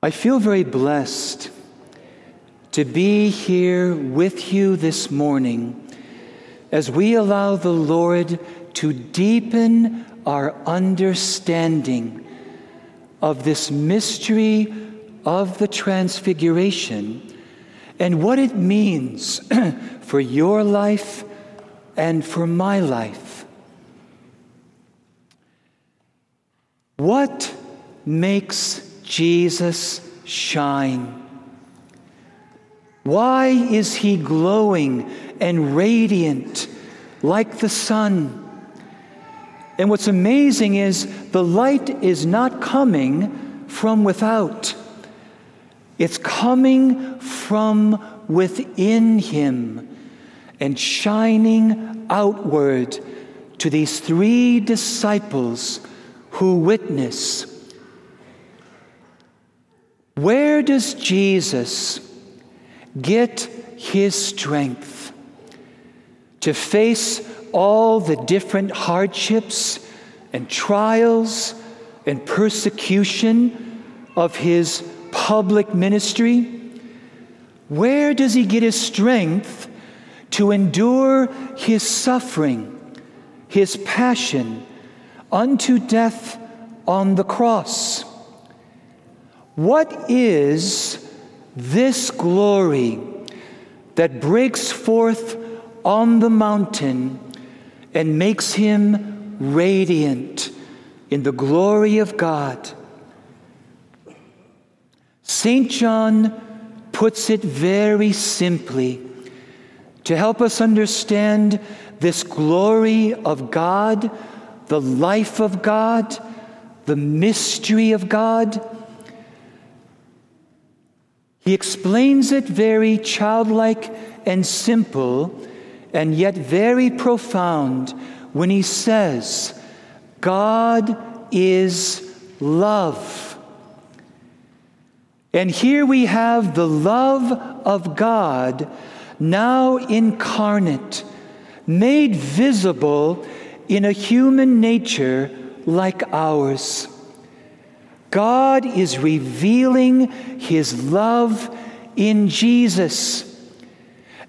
I feel very blessed to be here with you this morning as we allow the Lord to deepen our understanding of this mystery of the Transfiguration and what it means for your life and for my life. What makes Jesus shine? Why is he glowing and radiant like the sun? And what's amazing is the light is not coming from without, it's coming from within him and shining outward to these three disciples who witness. Where does Jesus get his strength to face all the different hardships and trials and persecution of his public ministry? Where does he get his strength to endure his suffering, his passion unto death on the cross? What is this glory that breaks forth on the mountain and makes him radiant in the glory of God? St. John puts it very simply to help us understand this glory of God, the life of God, the mystery of God. He explains it very childlike and simple, and yet very profound when he says, God is love. And here we have the love of God now incarnate, made visible in a human nature like ours. God is revealing his love in Jesus.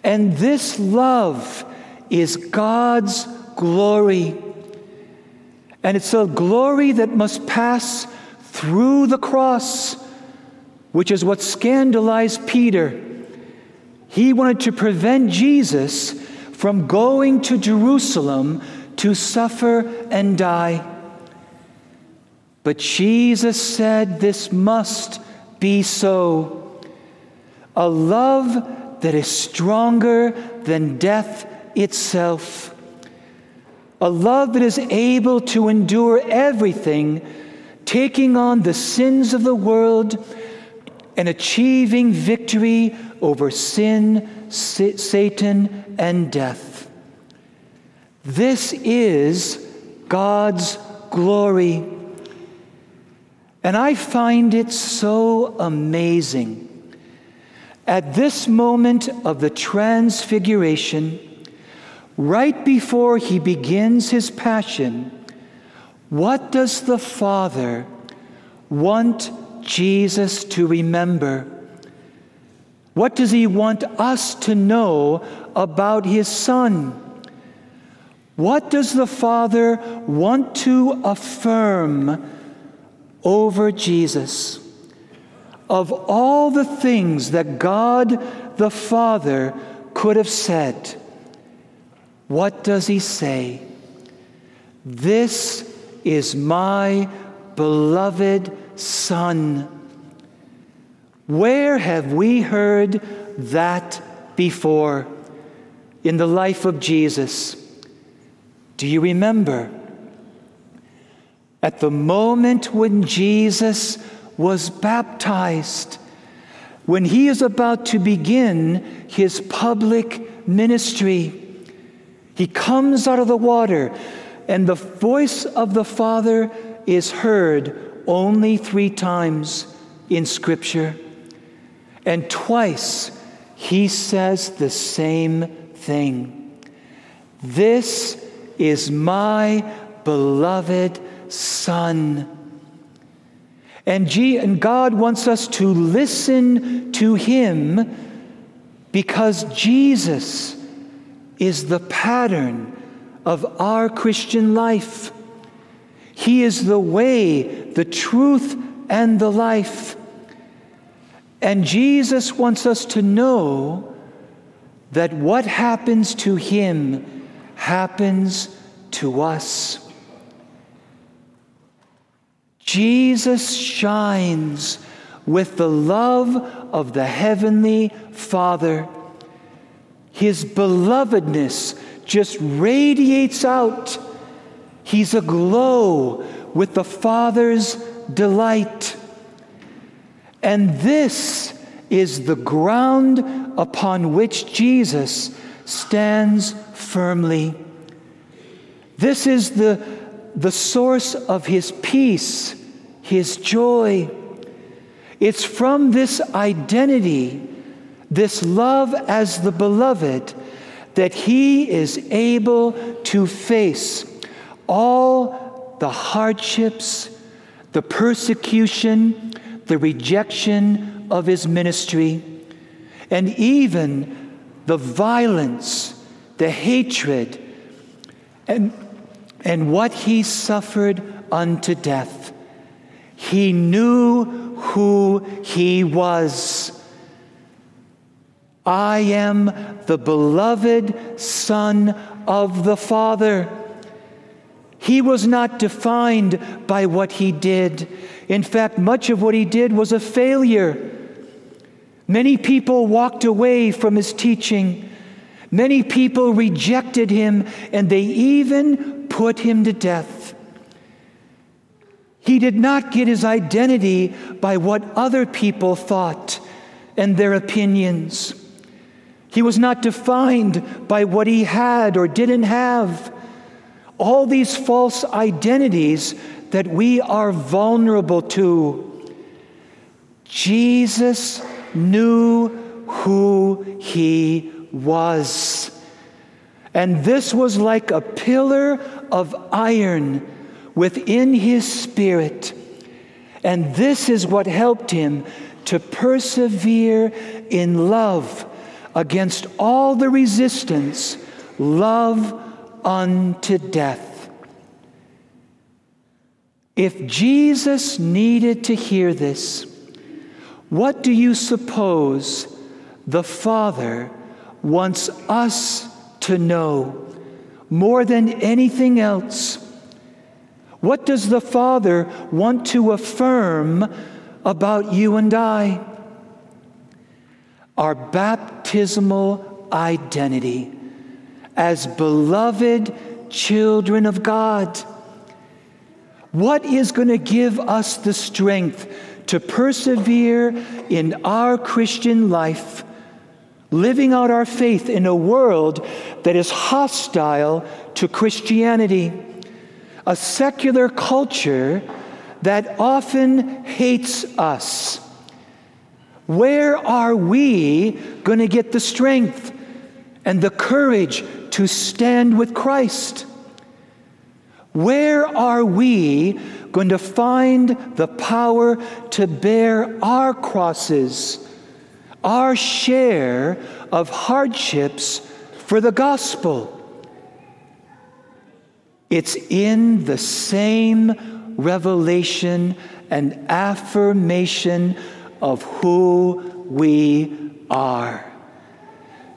And this love is God's glory. And it's a glory that must pass through the cross which is what scandalized Peter. He wanted to prevent Jesus from going to Jerusalem to suffer and die. But Jesus said, This must be so. A love that is stronger than death itself. A love that is able to endure everything, taking on the sins of the world and achieving victory over sin, Satan, and death. This is God's glory. And I find it so amazing. At this moment of the transfiguration, right before he begins his passion, what does the Father want Jesus to remember? What does he want us to know about his Son? What does the Father want to affirm over Jesus? Of all the things that God the Father could have said, what does he say? This is my beloved Son. Where have we heard that before in the life of Jesus? Do you remember? At the moment when Jesus was baptized, when he is about to begin his public ministry, he comes out of the water, and the voice of the Father is heard only three times in Scripture, and twice he says the same thing. This is my beloved Son. And, G- and God wants us to listen to Him because Jesus is the pattern of our Christian life. He is the way, the truth, and the life. And Jesus wants us to know that what happens to Him happens to us. Jesus shines with the love of the Heavenly Father. His belovedness just radiates out. He's aglow with the Father's delight. And this is the ground upon which Jesus stands firmly. This is the, the source of his peace his joy. It's from this identity, this love as the beloved, that he is able to face all the hardships, the persecution, the rejection of his ministry, and even the violence, the hatred, and, and what he suffered unto death. He knew who he was. I am the beloved Son of the Father. He was not defined by what he did. In fact, much of what he did was a failure. Many people walked away from his teaching. Many people rejected him, and they even put him to death. He did not get his identity by what other people thought and their opinions. He was not defined by what he had or didn't have. All these false identities that we are vulnerable to. Jesus knew who he was. And this was like a pillar of iron within his spirit. And this is what helped him to persevere in love against all the resistance, love unto death. If Jesus needed to hear this, what do you suppose the Father wants us to know more than anything else? What does the Father want to affirm about you and I? Our baptismal identity as beloved children of God. What is going to give us the strength to persevere in our Christian life, living out our faith in a world that is hostile to Christianity? A secular culture that often hates us. Where are we going to get the strength and the courage to stand with Christ? Where are we going to find the power to bear our crosses, our share of hardships for the gospel? It's in the same revelation and affirmation of who we are.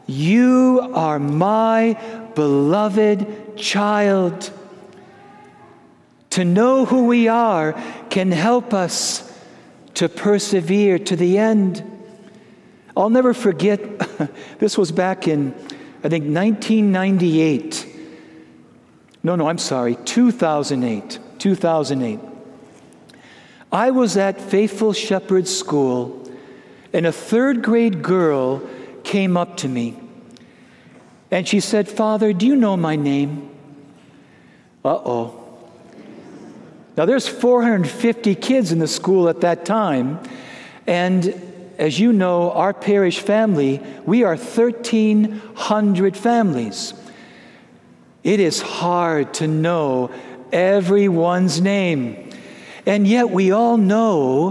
You are my beloved child. To know who we are can help us to persevere to the end. I'll never forget, this was back in, I think, 1998. No, no, I'm sorry, 2008. 2008. I was at Faithful Shepherd School, and a third grade girl came up to me. And she said, Father, do you know my name? Uh oh. Now, there's 450 kids in the school at that time, and as you know, our parish family, we are 1,300 families. It is hard to know everyone's name. And yet we all know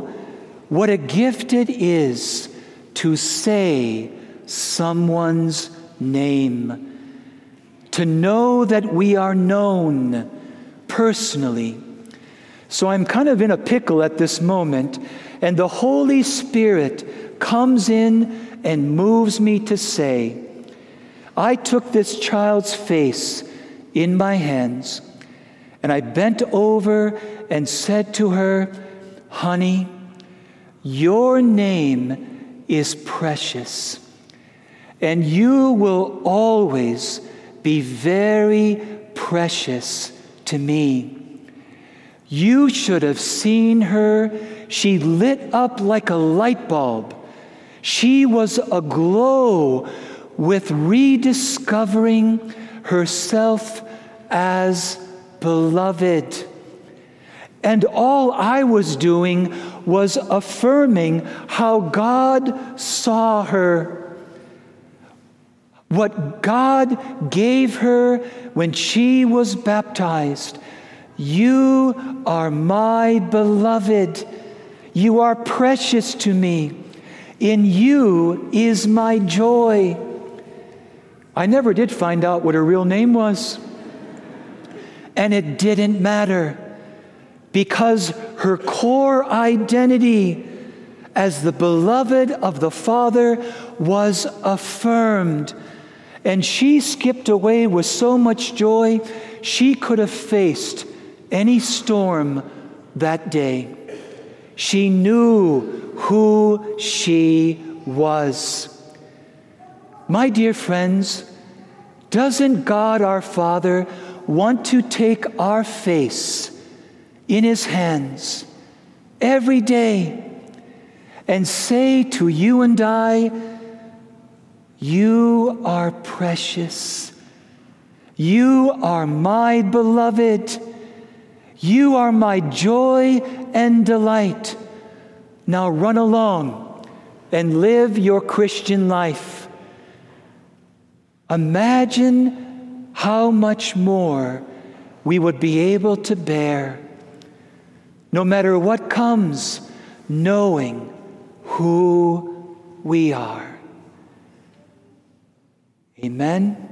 what a gift it is to say someone's name, to know that we are known personally. So I'm kind of in a pickle at this moment, and the Holy Spirit comes in and moves me to say, I took this child's face in my hands, and I bent over and said to her, Honey, your name is precious, and you will always be very precious to me. You should have seen her. She lit up like a light bulb. She was aglow with rediscovering herself as beloved. And all I was doing was affirming how God saw her. What God gave her when she was baptized. You are my beloved. You are precious to me. In you is my joy. I never did find out what her real name was. And it didn't matter because her core identity as the beloved of the Father was affirmed. And she skipped away with so much joy, she could have faced any storm that day. She knew who she was. My dear friends, doesn't God our Father want to take our face in His hands every day and say to you and I, You are precious. You are my beloved. You are my joy and delight. Now run along and live your Christian life. Imagine how much more we would be able to bear, no matter what comes, knowing who we are. Amen.